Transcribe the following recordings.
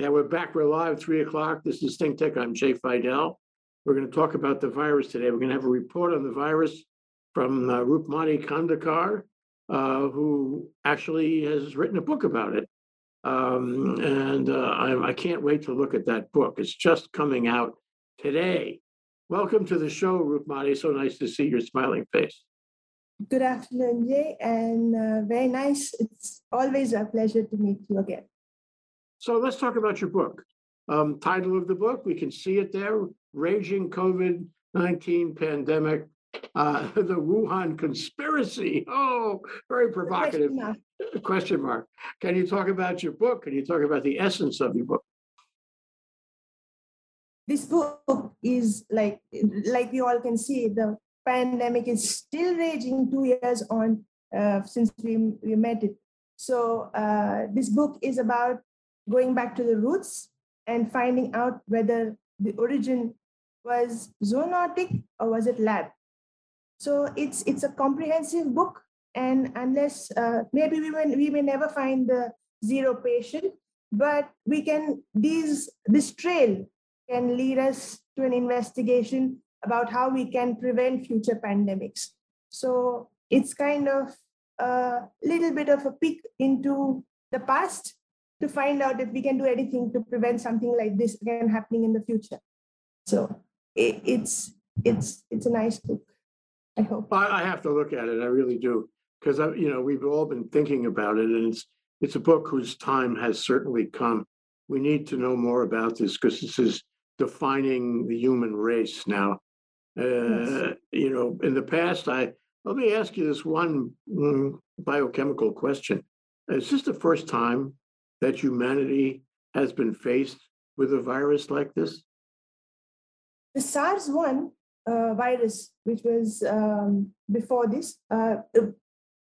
Yeah, we're back. We're live, three o'clock. This is Think Tech. I'm Jay Fidel. We're going to talk about the virus today. We're going to have a report on the virus from uh, Rupmati Kandakar, uh, who actually has written a book about it. Um, and uh, I, I can't wait to look at that book. It's just coming out today. Welcome to the show, Rupmati. So nice to see your smiling face. Good afternoon, Jay, and uh, very nice. It's always a pleasure to meet you again. So let's talk about your book. Um, title of the book, we can see it there Raging COVID 19 Pandemic, uh, the Wuhan Conspiracy. Oh, very provocative Question mark. question mark. Can you talk about your book? Can you talk about the essence of your book? This book is like, like we all can see, the pandemic is still raging two years on uh, since we, we met it. So uh, this book is about going back to the roots and finding out whether the origin was zoonotic or was it lab. So it's it's a comprehensive book, and unless uh, maybe we may, we may never find the zero patient, but we can these this trail can lead us to an investigation about how we can prevent future pandemics. So it's kind of a little bit of a peek into the past to find out if we can do anything to prevent something like this again happening in the future. So it, it's it's it's a nice book. I hope. I, I have to look at it. I really do. Because, I, you know, we've all been thinking about it, and it's it's a book whose time has certainly come. We need to know more about this because this is defining the human race now. Uh, you know, in the past, I let me ask you this one mm, biochemical question: Is this the first time that humanity has been faced with a virus like this? The SARS-1 uh, virus, which was um, before this, uh,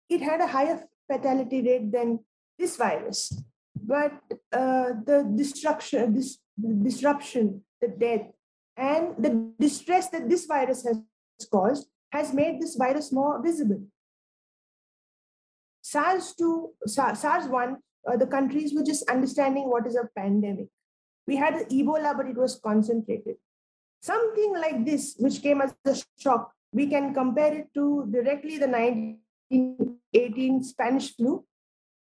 it had a higher fatality rate than this virus. But uh, the destruction, this disruption, the death, and the distress that this virus has caused has made this virus more visible. SARS-2, SARS-1, uh, the countries were just understanding what is a pandemic. We had Ebola, but it was concentrated. Something like this, which came as a shock, we can compare it to directly the 1918 Spanish flu,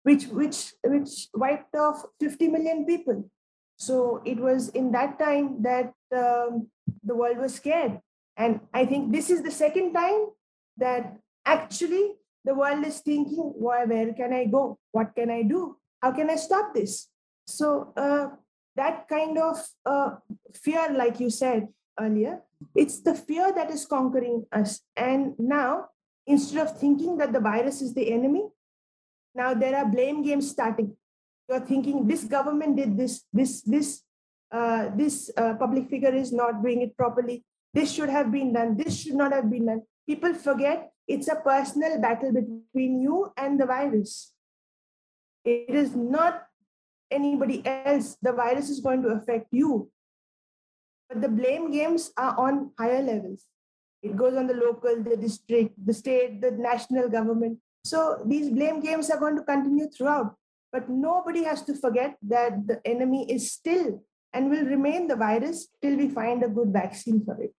which, which, which wiped off 50 million people. So it was in that time that um, the world was scared. And I think this is the second time that actually the world is thinking, why, where can I go? What can I do? How can I stop this? So uh, that kind of uh, fear, like you said earlier, it's the fear that is conquering us. And now, instead of thinking that the virus is the enemy, now there are blame games starting. You're thinking this government did this, this, this, uh, this uh, public figure is not doing it properly. This should have been done. This should not have been done. People forget it's a personal battle between you and the virus. It is not anybody else. The virus is going to affect you. But the blame games are on higher levels. It goes on the local, the district, the state, the national government. So these blame games are going to continue throughout. But nobody has to forget that the enemy is still and will remain the virus till we find a good vaccine for it.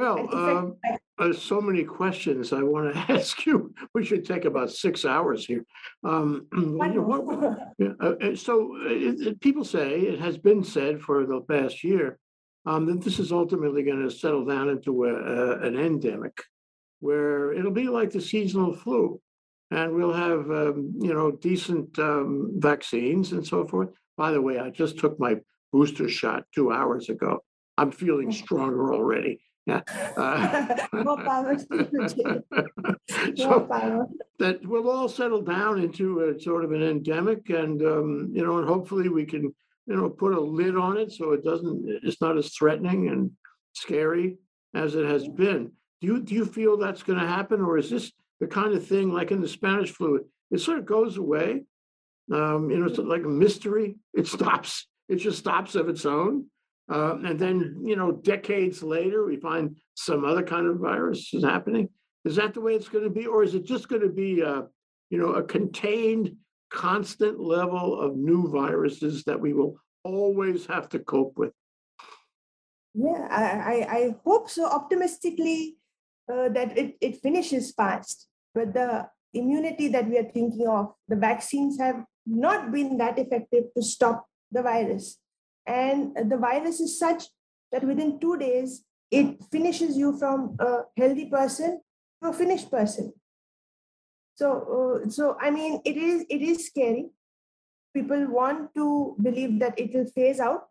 Well, um, there's so many questions I want to ask you. We should take about six hours here. Um, what- Yeah, uh, uh, so uh, it- it- people say, it has been said for the past year, um, that this is ultimately going to settle down into a, a- an endemic where it'll be like the seasonal flu. And we'll have, um, you know, decent um, vaccines and so forth. By the way, I just took my booster shot two hours ago. I'm feeling stronger already. Yeah. Uh, More power to you, Jay. More So power. that we'll all settle down into a sort of an endemic and, um, you know, and hopefully we can, you know, put a lid on it so it doesn't, it's not as threatening and scary as it has been. Do you, do you feel that's going to happen or is this the kind of thing like in the Spanish flu? It sort of goes away. Um, you know, it's like a mystery. It stops. It just stops of its own. Uh, and then, you know, decades later, we find some other kind of virus is happening. Is that the way it's going to be, or is it just going to be, uh, you know, a contained, constant level of new viruses that we will always have to cope with. Yeah, I, I, I hope so optimistically uh, that it, it finishes fast. But the immunity that we are thinking of, the vaccines have not been that effective to stop the virus. And the virus is such that within two days, it finishes you from a healthy person to a finished person. So, uh, so I mean, it is it is scary. People want to believe that it will phase out,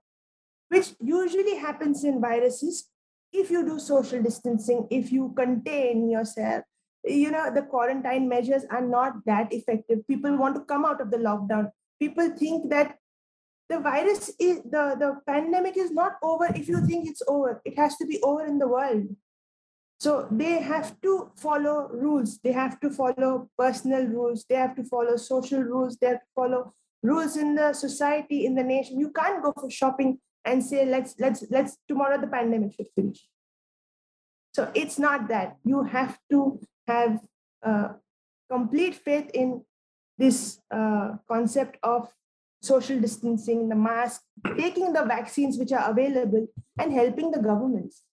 which usually happens in viruses if you do social distancing, if you contain yourself. You know, the quarantine measures are not that effective. People want to come out of the lockdown. People think that the virus is the, the pandemic is not over if you think it's over. It has to be over in the world. So they have to follow rules. They have to follow personal rules. They have to follow social rules. They have to follow rules in the society, in the nation. You can't go for shopping and say, let's, let's, let's, tomorrow the pandemic should finish. So it's not that. You have to have uh, complete faith in this uh, concept of social distancing, the mask, taking the vaccines which are available, and helping the governments.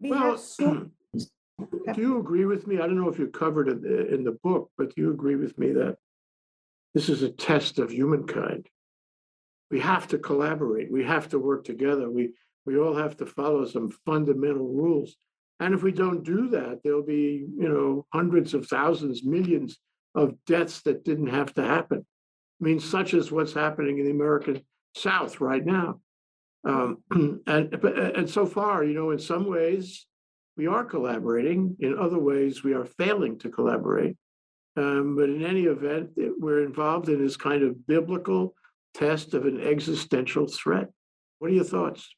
We Well, have so Do you agree with me? I don't know if you covered it in the book, but do you agree with me that this is a test of humankind? We have to collaborate. We have to work together. We we all have to follow some fundamental rules. And if we don't do that, there'll be, you know, hundreds of thousands, millions of deaths that didn't have to happen. I mean, such as what's happening in the American South right now. Um, and and so far, you know, in some ways, we are collaborating. In other ways, we are failing to collaborate. Um, but in any event, it- we're involved in this kind of biblical test of an existential threat. What are your thoughts?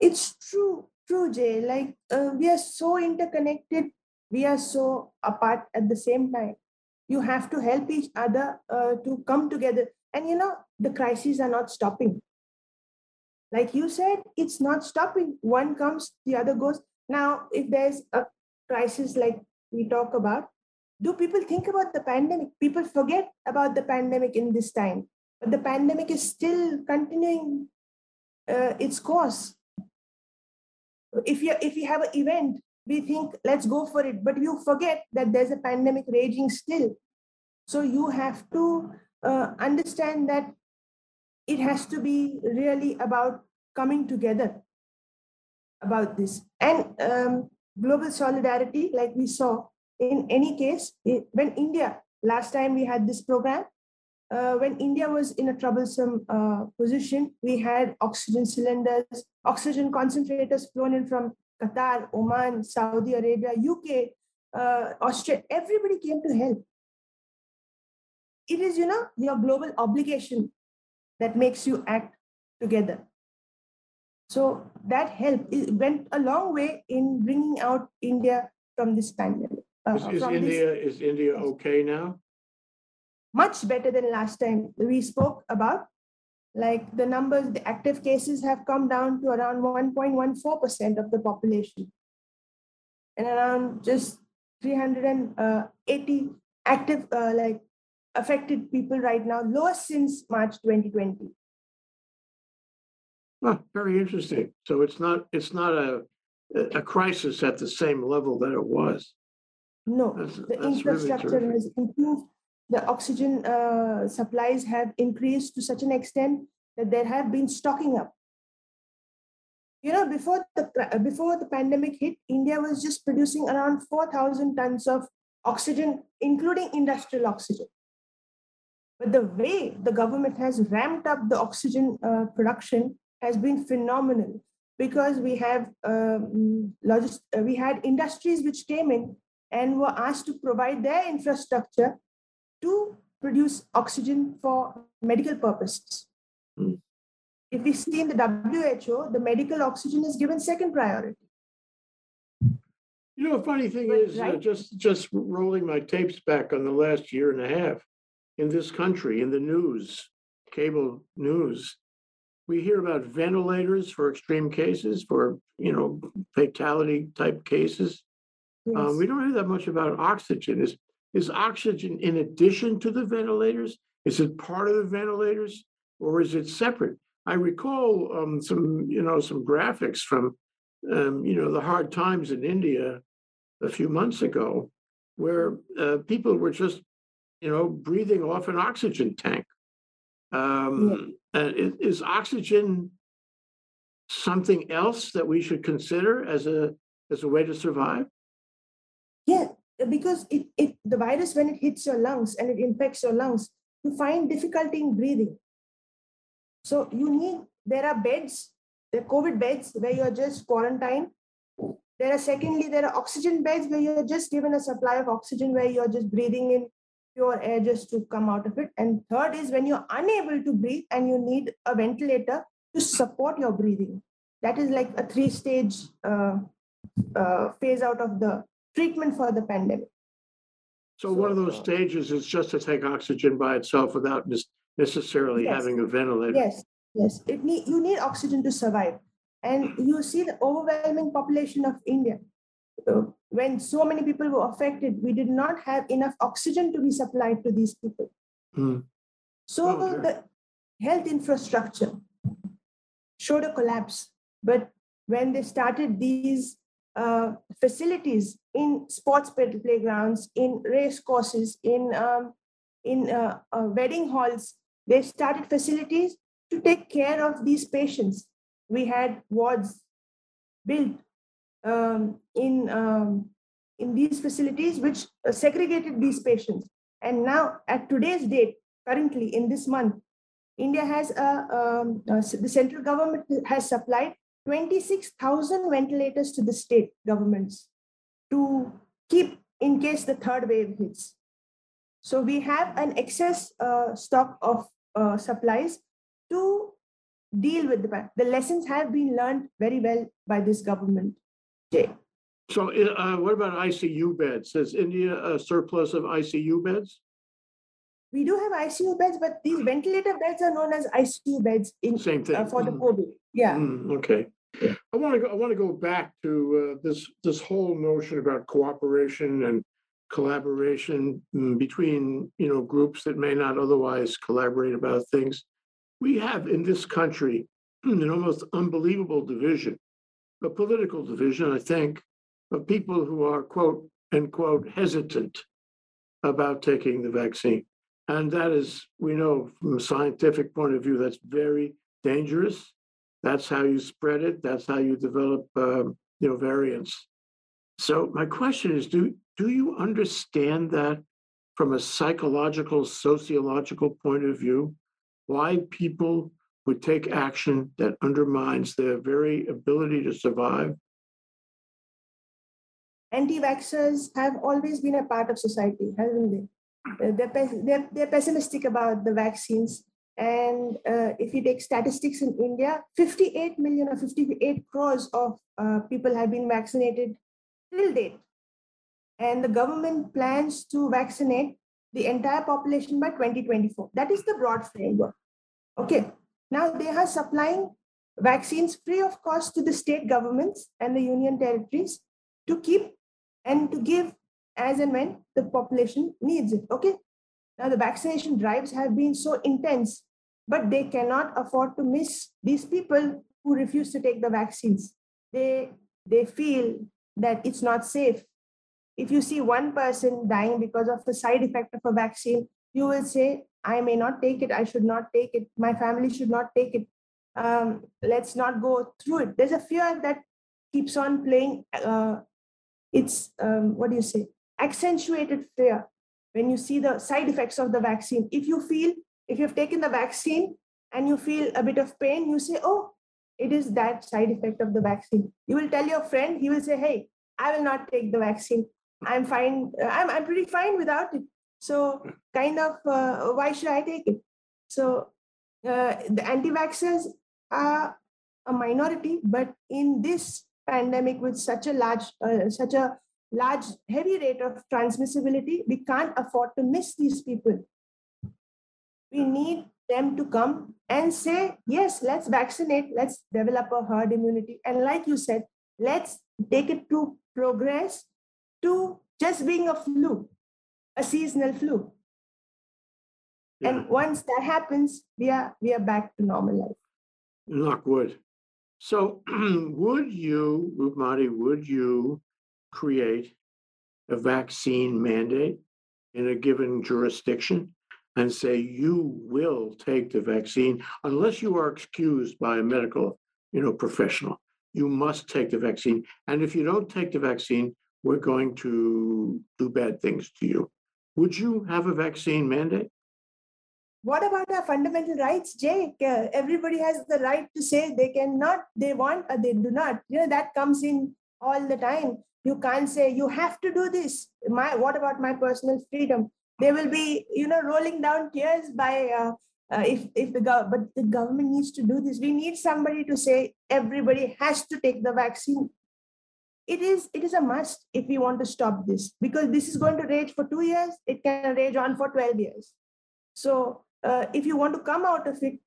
it's true, true, Jay. Like uh, we are so interconnected, we are so apart at the same time. You have to help each other uh, to come together. And you know, the crises are not stopping. Like you said, it's not stopping. One comes, the other goes. Now, if there's a crisis like we talk about, do people think about the pandemic? People forget about the pandemic in this time, but the pandemic is still continuing uh, its course if you if you have an event we think let's go for it. But you forget that there's a pandemic raging still. So you have to uh, understand that it has to be really about coming together about this. And um, global solidarity like we saw in any case i- when india last time we had this program uh, when India was in a troublesome uh, position, we had oxygen cylinders, oxygen concentrators flown in from Qatar, Oman, Saudi Arabia, UK, uh, Australia. Everybody came to help. It is, you know, your global obligation that makes you act together. So that help it went a long way in bringing out India from this pandemic. uh, Is, is from this- India is India okay now? much better than last time we spoke about. Like the numbers, the active cases have come down to around 1.14% of the population. And around just 380 active, uh, like affected people right now, lowest since March 2020. Huh, very interesting. So it's not it's not a a crisis at the same level that it was. No, That's, the that's infrastructure terrific. has improved. The oxygen uh, supplies have increased to such an extent that there have been stocking up. You know, before the before the pandemic hit, India was just producing around four thousand tons of oxygen, including industrial oxygen. But the way the government has ramped up the oxygen uh, production has been phenomenal because we have um, logis- uh, we had industries which came in and were asked to provide their infrastructure to produce oxygen for medical purposes. Hmm. If we see in the WHO, the medical oxygen is given second priority. You know, a funny thing But, is, uh, just just rolling my tapes back on the last year and a half in this country, in the news, cable news, we hear about ventilators for extreme cases, for you know, fatality type cases. Um, we don't hear that much about oxygen. Is is oxygen in addition to the ventilators? Is it part of the ventilators? or is it separate? I recall um, some, you know, some graphics from, um, you know, the hard times in India a few months ago, where uh, people were just, you know, breathing off an oxygen tank. Um, and i- is oxygen something else that we should consider as a as a way to survive? Yeah, because it, it the virus when it hits your lungs and it infects your lungs, you find difficulty in breathing. So you need there are beds, are COVID beds where you're just quarantined. There are secondly, there are oxygen beds where you're just given a supply of oxygen where you're just breathing in pure air just to come out of it. And third is when you're unable to breathe and you need a ventilator to support your breathing. That is like a three-stage uh, uh, phase out of the treatment for the pandemic. So one of those stages is just to take oxygen by itself without nes- necessarily Yes. having a ventilator. Yes, yes. It need you need oxygen to survive, and you see the overwhelming population of India. Uh, when so many people were affected, we did not have enough oxygen to be supplied to these people. Hmm. So Oh, sure. the health infrastructure showed a collapse. But when they started these uh, facilities in sports playgrounds, in race courses, in um, in uh, uh, wedding halls, they started facilities to take care of these patients. We had wards built um, in um, in these facilities which uh, segregated these patients. And now, at today's date, currently in this month, India has a, um, uh, the central government has supplied 26,000 ventilators to the state governments to keep in case the third wave hits. So we have an excess uh, stock of uh, supplies to deal with the the lessons have been learned very well by this government. Jay. So uh, what about ICU beds? Has India a surplus of ICU beds? We do have ICU beds, but these ventilator beds are known as ICU beds in Same thing. uh, for the Mm. COVID. Yeah. Mm, Okay. Yeah. I want to go, I want to go back to uh, this, this whole notion about cooperation and collaboration mm, between, you know, groups that may not otherwise collaborate about things. We have in this country an almost unbelievable division, a political division, I think, of people who are quote, unquote, hesitant about taking the vaccine. And that is, we know from a scientific point of view, that's very dangerous. That's how you spread it. That's how you develop, um, you know, variants. So my question is, do do you understand that from a psychological, sociological point of view? Why people would take action that undermines their very ability to survive? Anti-vaxxers have always been a part of society, haven't they? They're, they're, they're pessimistic about the vaccines. And uh, if you take statistics in India, 58 million or 58 crores of uh, people have been vaccinated till date. And the government plans to vaccinate the entire population by 2024. That is the broad framework. Okay. Now they are supplying vaccines free of cost to the state governments and the union territories to keep and to give as and when the population needs it. Okay. Now the vaccination drives have been so intense, but they cannot afford to miss these people who refuse to take the vaccines. They they feel that it's not safe. If you see one person dying because of the side effect of a vaccine, you will say, I may not take it, I should not take it, my family should not take it. Um, let's not go through it. There's a fear that keeps on playing uh, it's um, what do you say accentuated fear when you see the side effects of the vaccine if you feel if you've taken the vaccine and you feel a bit of pain you say oh it is that side effect of the vaccine. You will tell your friend he will say hey i will not take the vaccine. I'm fine uh, i'm, I'm pretty fine without it. So kind of uh, why should i take it? So uh, the anti-vaxxers are a minority but in this pandemic with such a large uh, such a large heavy rate of transmissibility we can't afford to miss these people we need them to come and say yes let's vaccinate let's develop a herd immunity and like you said let's take it to progress to just being a flu a seasonal flu Yeah. And once that happens, we are we are back to normal life. knock wood. So would you, Rupmati, would you create a vaccine mandate in a given jurisdiction and say you will take the vaccine unless you are excused by a medical, you know, professional? You must take the vaccine. And if you don't take the vaccine, we're going to do bad things to you. Would you have a vaccine mandate? What about our fundamental rights, Jake? Uh, everybody has the right to say they cannot, they want, or they do not. You know that comes in all the time. You can't say you have to do this. My what about my personal freedom? They will be, you know, rolling down tears by uh, uh, if if the gov- but the government needs to do this. We need somebody to say everybody has to take the vaccine. It is it is a must if we want to stop this because this is going to rage for two years. It can rage on for twelve years. So uh, if you want to come out of it,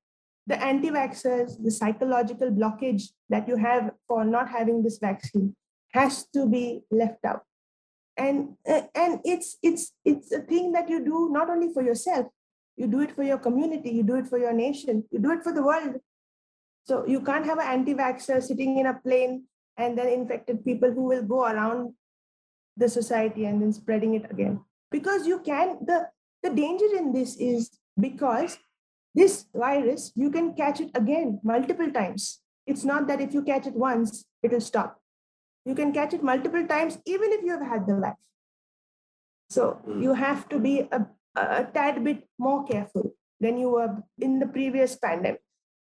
the anti-vaxxers, the psychological blockage that you have for not having this vaccine has to be left out. And uh, and it's it's it's a thing that you do not only for yourself, you do it for your community, you do it for your nation, you do it for the world. So you can't have an anti-vaxxer sitting in a plane and then infected people who will go around the society and then spreading it again. Because you can the the danger in this is because this virus you can catch it again multiple times. It's not that if you catch it once it will stop you can catch it multiple times even if you have had the vaccine so Mm. you have to be a, a tad bit more careful than you were in the previous pandemic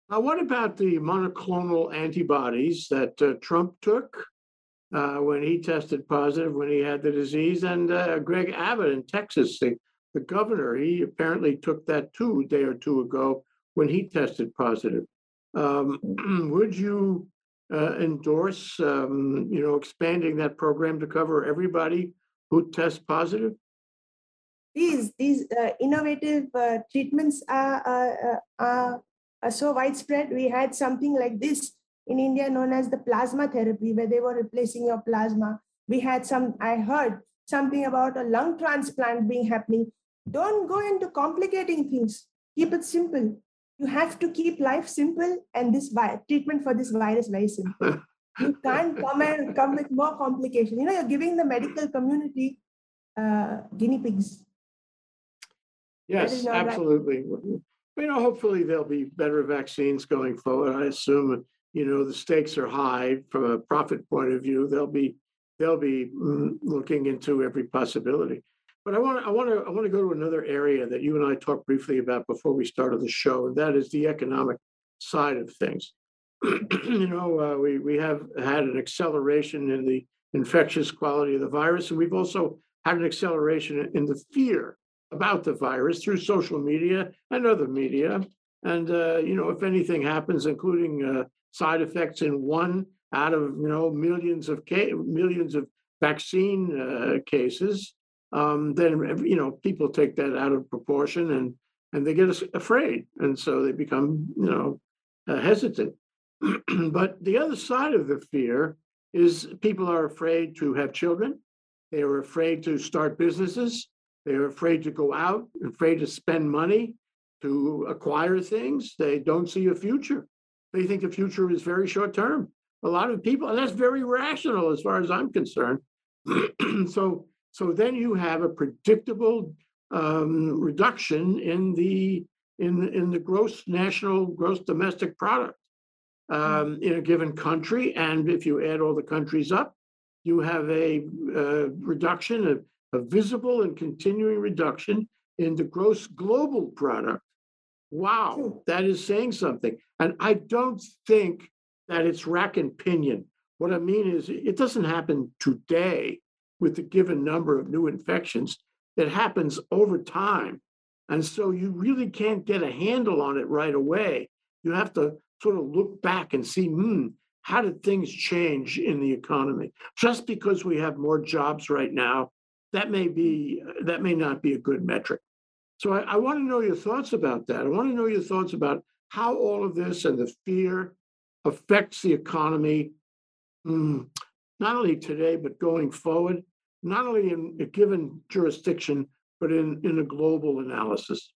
Now, what about the monoclonal antibodies that uh, Trump took uh, when he tested positive when he had the disease? And uh, Greg Abbott in Texas, the, the governor, he apparently took that too a day or two ago when he tested positive. Um, would you uh, endorse, um, you know, expanding that program to cover everybody who tests positive? these these uh, innovative uh, treatments are, are, are, are so widespread. We had something like this in India known as the plasma therapy, where they were replacing your plasma. We had some, I heard something about a lung transplant being happening. Don't go into complicating things. Keep it simple. You have to keep life simple, and this vi- treatment for this virus very simple. You can't come and come with more complication. You know, you're giving the medical community uh, guinea pigs. Yes, not right. absolutely. You know, hopefully there'll be better vaccines going forward. I assume, you know, the stakes are high from a profit point of view. They'll be, they'll be mm, looking into every possibility. But I want to, I want to, I want to go to another area that you and I talked briefly about before we started the show, and that is the economic side of things. You know, uh, we, we have had an acceleration in the infectious quality of the virus, and we've also had an acceleration in the fear about the virus through social media and other media. And, uh, you know, if anything happens, including uh, side effects in one out of, you know, millions of ca- millions of vaccine uh, cases, um, then, you know, people take that out of proportion and, and they get afraid. And so they become, you know, uh, hesitant. but the other side of the fear is people are afraid to have children. They are afraid to start businesses. They're afraid to go out, afraid to spend money to acquire things. They don't see a future. They think the future is very short term. A lot of people, and that's very rational as far as I'm concerned. so, so then you have a predictable um, reduction in the in in the gross national gross domestic product um, in a given country, and if you add all the countries up, you have a uh, reduction of a visible and continuing reduction in the gross global product. Wow, that is saying something. And I don't think that it's rack and pinion. What I mean is, it doesn't happen today with the given number of new infections. It happens over time. And so you really can't get a handle on it right away. You have to sort of look back and see, hmm, how did things change in the economy? Just because we have more jobs right now that may be that may not be a good metric. So I, I want to know your thoughts about that. I want to know your thoughts about how all of this and the fear affects the economy, mm, not only today but going forward, not only in a given jurisdiction but in in a global analysis.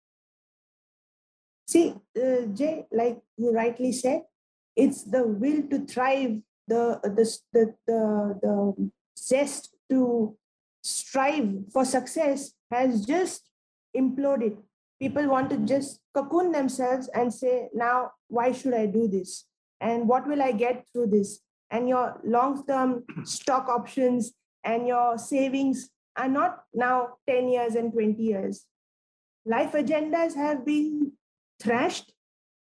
See, uh, Jay, like you rightly said, it's the will to thrive, the the the the, the zest to strive for success has just imploded. People want to just cocoon themselves and say, now, why should I do this? And what will I get through this? And your long term stock options and your savings are not now 10 years and 20 years. Life agendas have been thrashed.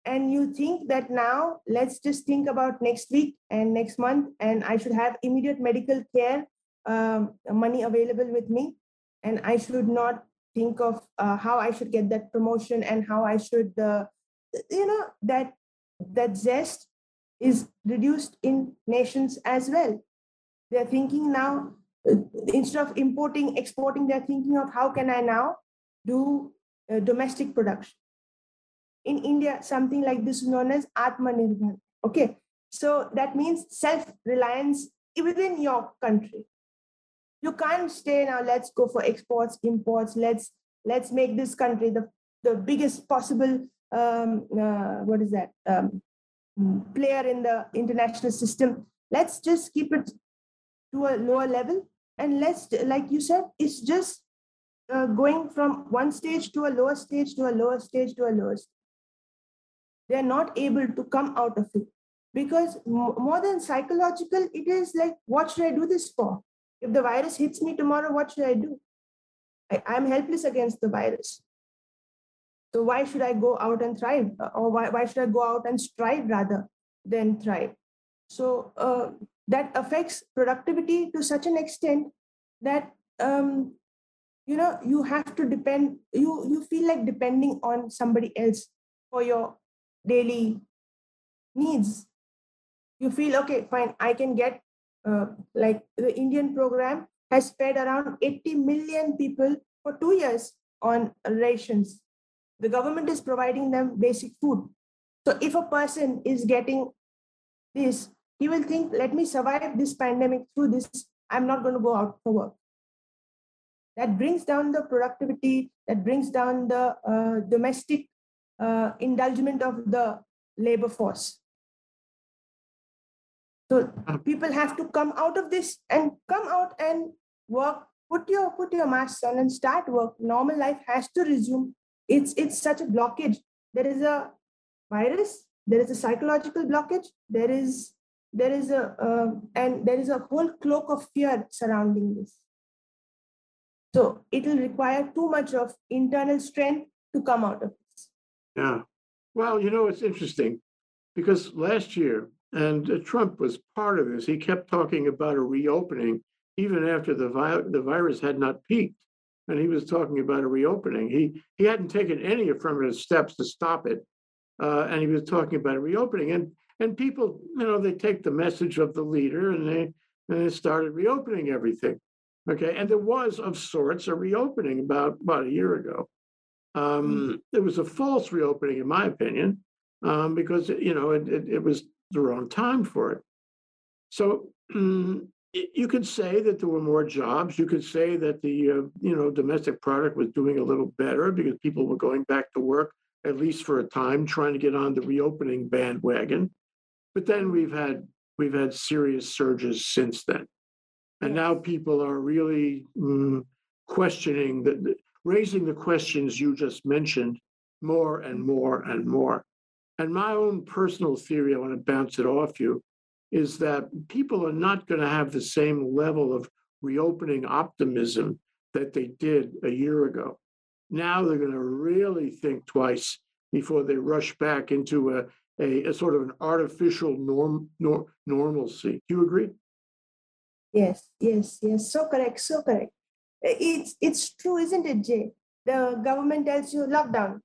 And you think that now, let's just think about next week and next month, and I should have immediate medical care um, money available with me. And I should not think of uh, how I should get that promotion and how I should, uh, you know, that that zest is reduced in nations as well. They're thinking now, uh, instead of importing, exporting, they're thinking of how can I now do uh, domestic production. In India, something like this is known as Atmanirbhar. Okay, so that means self-reliance within your country you can't stay now let's go for exports imports let's let's make this country the, the biggest possible um, uh, what is that um, player in the international system let's just keep it to a lower level and let's like you said it's just uh, going from one stage to a lower stage to a lower stage to a lower stage. they're not able to come out of it because more than psychological it is like what should i do this for if the virus hits me tomorrow, what should I do? I, I'm helpless against the virus. So why should I go out and thrive? Or why, why should I go out and strive rather than thrive? So uh, that affects productivity to such an extent that um, you know you have to depend you you feel like depending on somebody else for your daily needs you feel okay fine i can get uh, like the Indian program has fed around 80 million people for two years on rations. The government is providing them basic food. So if a person is getting this, he will think, let me survive this pandemic through this. I'm not going to go out for work. That brings down the productivity, that brings down the uh, domestic uh, indulgement of the labor force. So people have to come out of this and come out and work. Put your put your masks on and start work. Normal life has to resume. It's it's such a blockage. There is a virus. There is a psychological blockage. There is there is a uh, and there is a whole cloak of fear surrounding this. So it will require too much of internal strength to come out of this. Yeah. Well, you know, it's interesting because last year and uh, Trump was part of this. He kept talking about a reopening even after the, vi- the virus had not peaked. And he was talking about a reopening. He, he hadn't taken any affirmative steps to stop it. Uh, and he was talking about a reopening. And, and people, you know, they take the message of the leader and they, and they started reopening everything. Okay. And there was, of sorts, a reopening about, about a year ago. Um, it was a false reopening, in my opinion, um, because, you know, it, it, it was the wrong time for it. So mm, you could say that there were more jobs. You could say that the uh, you know domestic product was doing a little better because people were going back to work at least for a time, trying to get on the reopening bandwagon. But then we've had we've had serious surges since then, and now people are really mm, questioning the, raising the questions you just mentioned more and more and more. And my own personal theory, I want to bounce it off you, is that people are not going to have the same level of reopening optimism that they did a year ago. Now they're going to really think twice before they rush back into a, a, a sort of an artificial norm, nor, normalcy. Do you agree? Yes, yes, yes. So correct, so correct. It's it's true, isn't it, Jay? The government tells you lockdown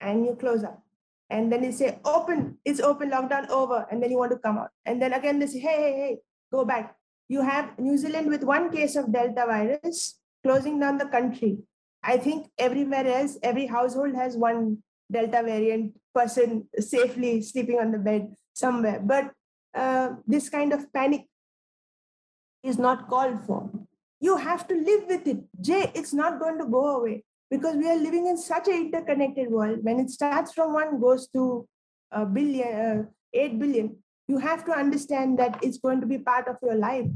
and you close up and then they say open it's open lockdown over and then you want to come out. And then again they say hey hey hey go back. You have new zealand with one case of delta virus closing down the country. I think everywhere else every household has one delta variant person safely sleeping on the bed somewhere. But uh, this kind of panic is not called for. You have to live with it. Jay it's not going to go away because we are living in such an interconnected world. When it starts from one, goes to a billion, uh, 8 billion, you have to understand that it's going to be part of your life.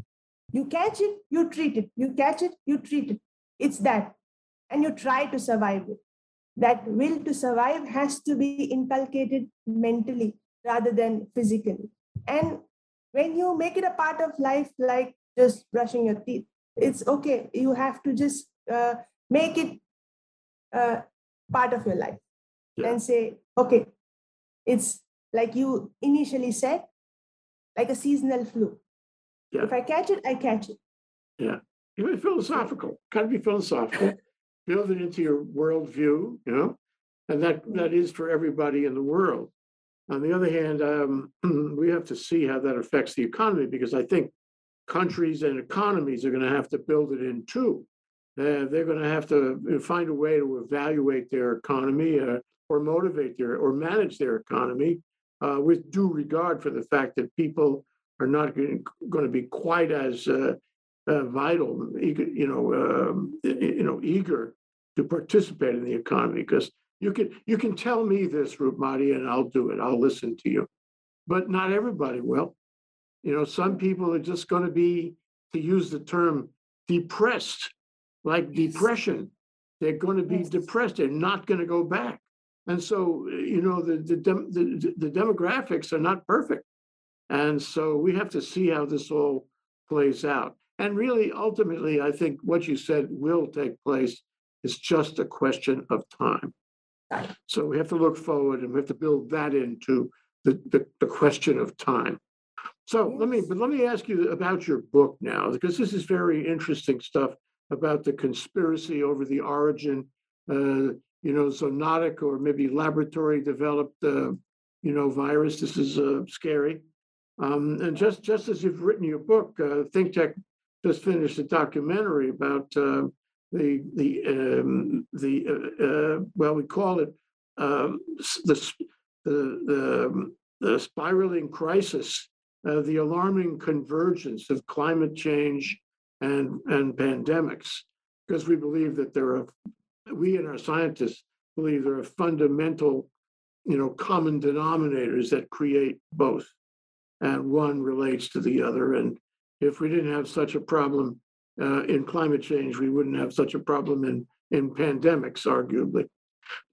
You catch it, you treat it. You catch it, you treat it. It's that. And you try to survive it. That will to survive has to be inculcated mentally rather than physically. And when you make it a part of life, like just brushing your teeth, it's okay. You have to just uh, make it uh, part of your life Yeah. and say, okay, it's like you initially said, like a seasonal flu. Yeah. If I catch it, I catch it. Yeah. know, philosophical, kind of be philosophical, build it into your worldview, you know? And that, that is for everybody in the world. On the other hand, um, we have to see how that affects the economy, because I think countries and economies are gonna have to build it in too. Uh, they're gonna have to find a way to evaluate their economy, uh, or motivate their, or manage their economy, uh, with due regard for the fact that people are not going, gonna be quite as, uh, uh, vital, eager, you know, um, you know, eager to participate in the economy, because you can, you can tell me this, Rupmati, and I'll do it. I'll listen to you. But not everybody will. You know, some people are just gonna be, to use the term, depressed, like Yes. depression. They're gonna be Yes. depressed. They're not gonna go back. And so, uh, you know, the, the, the, the demographics are not perfect. And so we have to see how this all plays out. And really, ultimately, I think what you said will take place is just a question of time. So we have to look forward and we have to build that into the, the, the question of time. So let me, but let me ask you about your book now, because this is very interesting stuff about the conspiracy over the origin, uh, you know, zoonotic or maybe laboratory developed, uh, you know, virus. This is uh, scary. Um, and just just as you've written your book, uh, Think Tech just finished a documentary about uh, the the um, the uh, well, we call it um, the the the, um, the spiraling crisis, the alarming convergence of climate change and and pandemics, because we believe that there are we and our scientists believe there are fundamental, you know, common denominators that create both and one relates to the other. And if we didn't have such a problem uh, in climate change, we wouldn't have such a problem in in pandemics, arguably.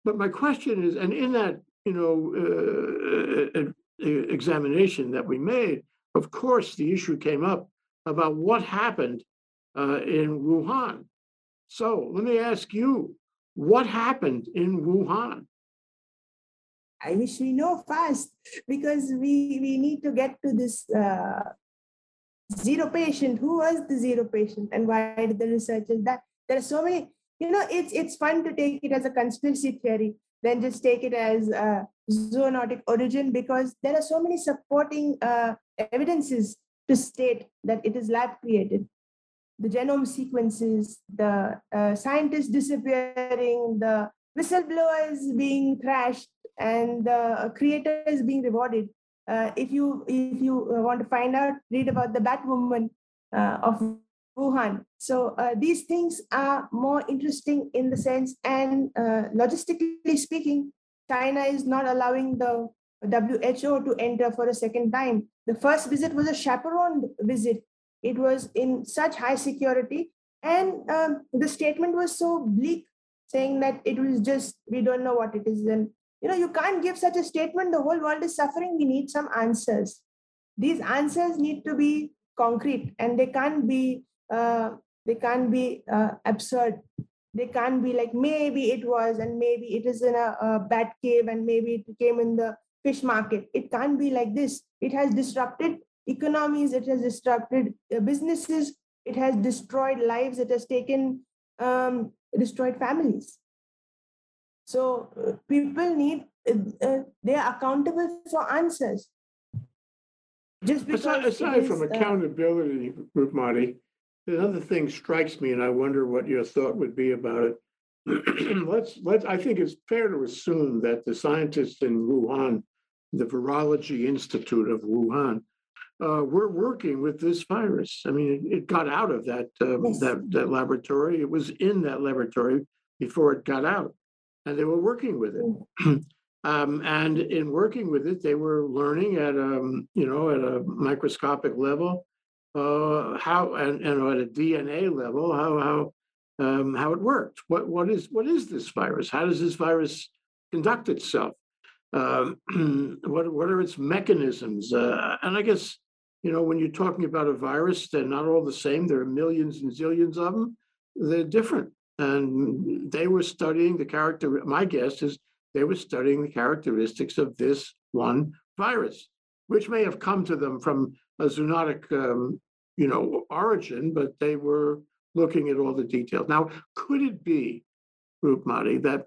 But my question is, and in that you know uh, uh, examination that we made, of course, the issue came up about what happened uh, in Wuhan. So let me ask you, what happened in Wuhan? I wish we know fast because we, we need to get to this uh, zero patient. Who was the zero patient and why did the researchers that? There are so many, you know, it's it's fun to take it as a conspiracy theory, then just take it as a zoonotic origin because there are so many supporting uh, evidences to state that it is lab created. The genome sequences, the uh, scientists disappearing, the whistleblowers being thrashed, and the creator is being rewarded. Uh, if you if you want to find out, read about the Batwoman uh, of Wuhan. So uh, these things are more interesting in the sense, and uh, logistically speaking, China is not allowing the WHO to enter for a second time. The first visit was a chaperoned visit. It was in such high security, and um, the statement was so bleak, saying that it was just we don't know what it is, and you know you can't give such a statement. The whole world is suffering. We need some answers. These answers need to be concrete, and they can't be uh, they can't be uh, absurd. They can't be like maybe it was, and maybe it is in a, a bat cave, and maybe it came in the fish market. It can't be like this. It has disrupted economies. It has disrupted uh, businesses. It has destroyed lives. It has taken um, destroyed families. So uh, people need uh, uh, they are accountable for answers. Just because Aside, aside from is, uh, accountability, Rupmati, another thing strikes me, and I wonder what your thought would be about it. let's let's. I think it's fair to assume that the scientists in Wuhan, the Virology Institute of Wuhan, uh, were working with this virus. I mean, it, it got out of that um, Yes. that that laboratory. It was in that laboratory before it got out, and they were working with it. um, and in working with it, they were learning at um, you know at a microscopic level uh, how and, and at a DNA level how how um, how it worked. What what is what is this virus? How does this virus conduct itself? Um, what what are its mechanisms? Uh, and I guess you know when you're talking about a virus, they're not all the same. There are millions and zillions of them. They're different, and they were studying the character. My guess is they were studying the characteristics of this one virus, which may have come to them from a zoonotic, um, you know, origin, but they were looking at all the details. Now, could it be, Roopmati, that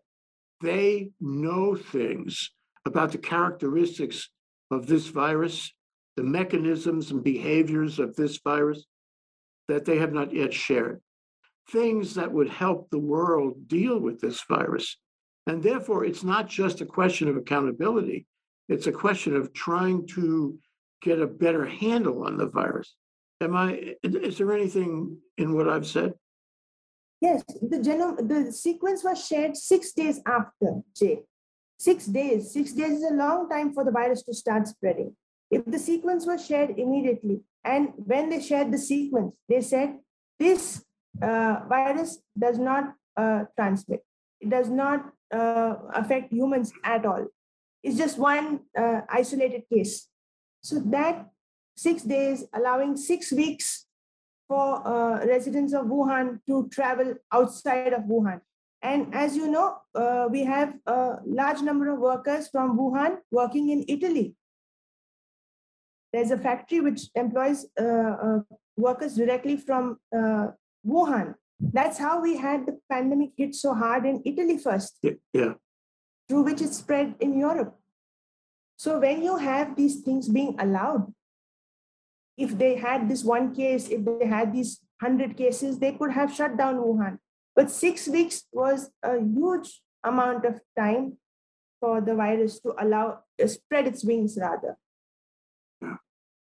they know things about the characteristics of this virus, the mechanisms and behaviors of this virus that they have not yet shared? Things that would help the world deal with this virus. And therefore, it's not just a question of accountability, it's a question of trying to get a better handle on the virus. Am I, is there anything in what I've said? Yes, the genome, the sequence was shared six days after, Jay. Six days. Six days is a long time for the virus to start spreading. If the sequence was shared immediately, and when they shared the sequence, they said this uh, virus does not uh, transmit. It does not uh, affect humans at all. It's just one uh, isolated case. So that six days, allowing six weeks for uh, residents of Wuhan to travel outside of Wuhan. And as you know, uh, we have a large number of workers from Wuhan working in Italy. There's a factory which employs uh, uh workers directly from uh, Wuhan. That's how we had the pandemic hit so hard in Italy first. Yeah. Through which it spread in Europe. So when you have these things being allowed, if they had this one case, if they had these 100 cases, they could have shut down Wuhan. But six weeks was a huge amount of time for the virus to allow uh, spread its wings rather.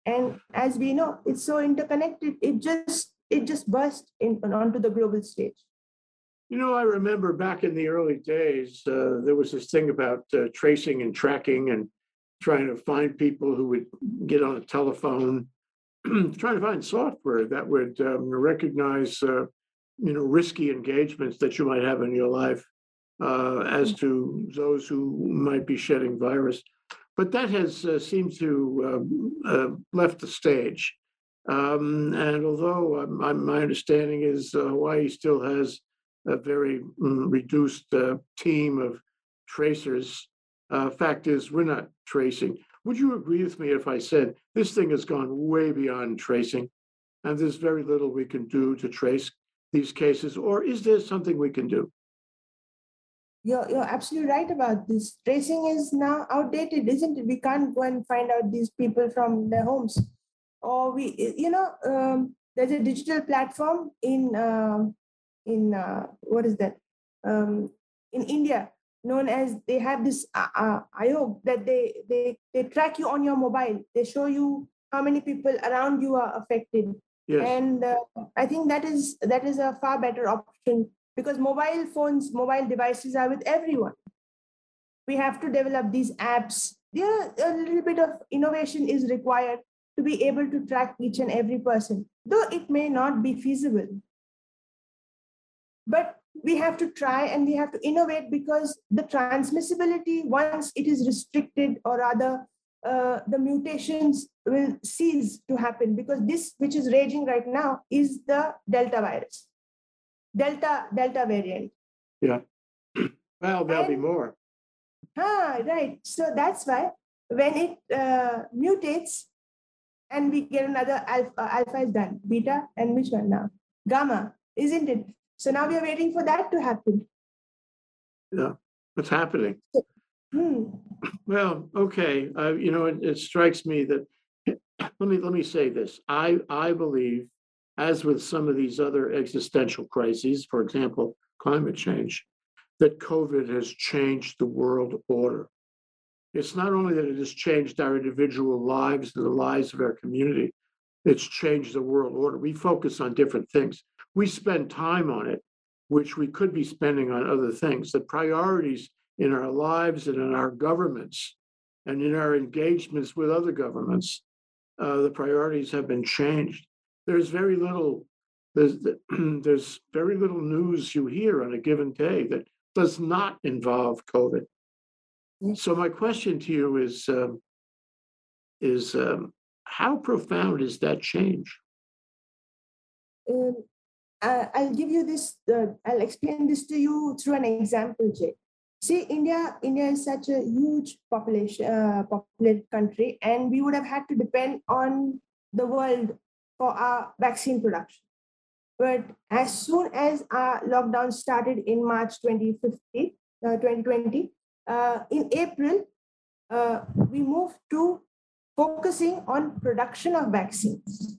And as we know, it's so interconnected. It just it just burst in, onto the global stage. You know, I remember back in the early days, uh, there was this thing about uh, tracing and tracking and trying to find people who would get on a telephone trying to find software that would um, recognize, uh, you know, risky engagements that you might have in your life uh, as to those who might be shedding virus. But that has uh, seemed to um, uh, left the stage. Um, and although my understanding is uh, Hawaii still has a very mm, reduced uh, team of tracers, fact is we're not tracing. Would you agree with me if I said this thing has gone way beyond tracing and there's very little we can do to trace these cases? Or is there something we can do? You're, you're absolutely right about this. Tracing is now outdated, isn't it? We can't go and find out these people from their homes. Or we, you know, um, there's a digital platform in, uh, in uh, what is that? Um, in India known as they have this uh, uh, that they, they, they track you on your mobile. They show you how many people around you are affected. Yes. And uh, I think that is that is a far better option because mobile phones, mobile devices are with everyone. We have to develop these apps. There, a little bit of innovation is required to be able to track each and every person, though it may not be feasible. But we have to try and we have to innovate because the transmissibility, once it is restricted, or rather, uh, the mutations will cease to happen because this, which is raging right now, is the Delta virus, Delta Delta variant. Yeah. Well, there'll and, be more. Ah, right. So that's why when it uh, mutates and we get another alpha, alpha is done, beta, and which one now? Gamma, isn't it? So now we are waiting for that to happen. Yeah, what's happening? Hmm. Well, okay. Uh, you know, it, it strikes me that let me let me say this. I I believe, as with some of these other existential crises, for example, climate change, that COVID has changed the world order. It's not only that it has changed our individual lives and the lives of our community, it's changed the world order. We focus on different things we spend time on it, which we could be spending on other things. The priorities in our lives and in our governments and in our engagements with other governments, uh, the priorities have been changed. There's very little, there's, there's very little news you hear on a given day that does not involve COVID. So my question to you is, um, is um, how profound is that change? Um, I- I'll give you this, uh, I'll explain this to you through an example, Jay. See, India, India is such a huge population, uh, populated country, and we would have had to depend on the world for our vaccine production. But as soon as our lockdown started in March 2050, uh, 2020, uh, in April, uh, we moved to focusing on production of vaccines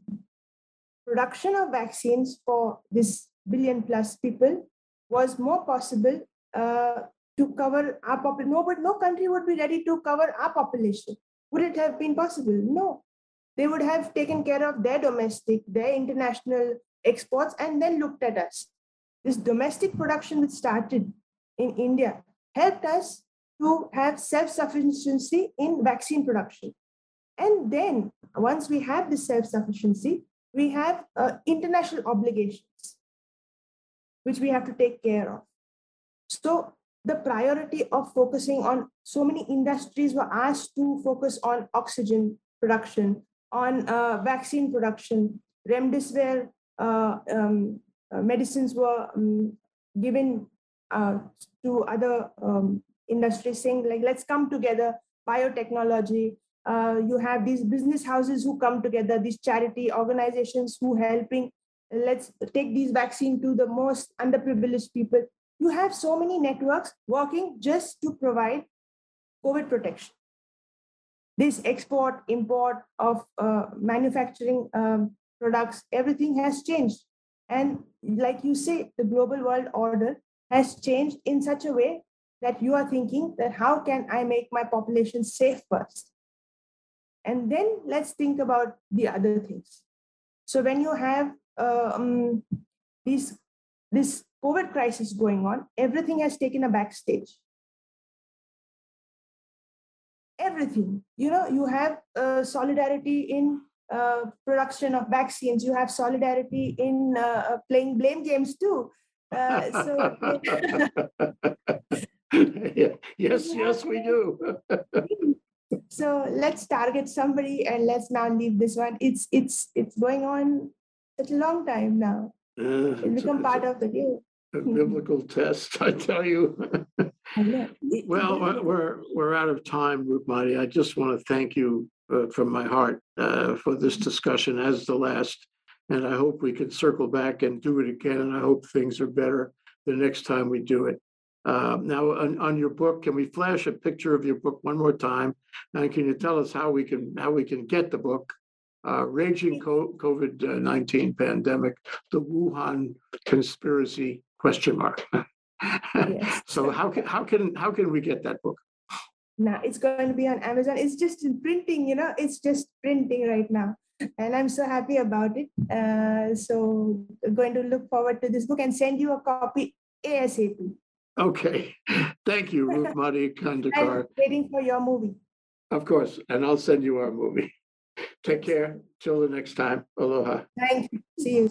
production of vaccines for this billion plus people was more possible uh, to cover our population. No, but no country would be ready to cover our population. Would it have been possible? No. They would have taken care of their domestic, their international exports, and then looked at us. This domestic production which started in India helped us to have self sufficiency in vaccine production. And then, once we have this self sufficiency, we have uh, international obligations which we have to take care of so the priority of focusing on so many industries were asked to focus on oxygen production on uh, vaccine production. Remdesivir uh, um, uh, medicines were um, given uh, to other um, industries saying like let's come together biotechnology uh, you have these business houses who come together these charity organizations who helping let's take these vaccine to the most underprivileged people. You have so many networks working just to provide covid protection this export import of uh, manufacturing um, products everything has changed and like you say the global world order has changed in such a way that you are thinking that how can i make my population safe first and then let's think about the other things. So when you have uh, um, this this COVID crisis going on, everything has taken a backstage. Everything, you know, you have uh, solidarity in uh, production of vaccines. You have solidarity in uh, playing blame games too. Uh, so Yeah, Yes, yes, we do. so let's target somebody and let's now leave this one it's it's it's going on such a long time now Uh, it's It's become a- part it's of the game a a biblical test, I tell you. I know. It- Well, we're- we're, we're out of time, Rupmati. I just want to thank you uh, from my heart uh, for this discussion as the last. And I hope we can circle back and do it again, and I hope things are better the next time we do it. Uh, Now, on, on your book, can we flash a picture of your book one more time? And can you tell us how we can, how we can get the book? Uh, Raging COVID-19 Pandemic, the Wuhan Conspiracy, question mark. Yes. So how can, how can, how can we get that book? now it's going to be on amazon it's just in printing you know it's just printing right now and i'm so happy about it uh, so going to look forward to this book and send you a copy asap Okay, thank you, Ruth Muddy Kandakar. waiting for your movie Of course, and I'll send you our movie. Take care. Till the next time. Aloha. thank you see you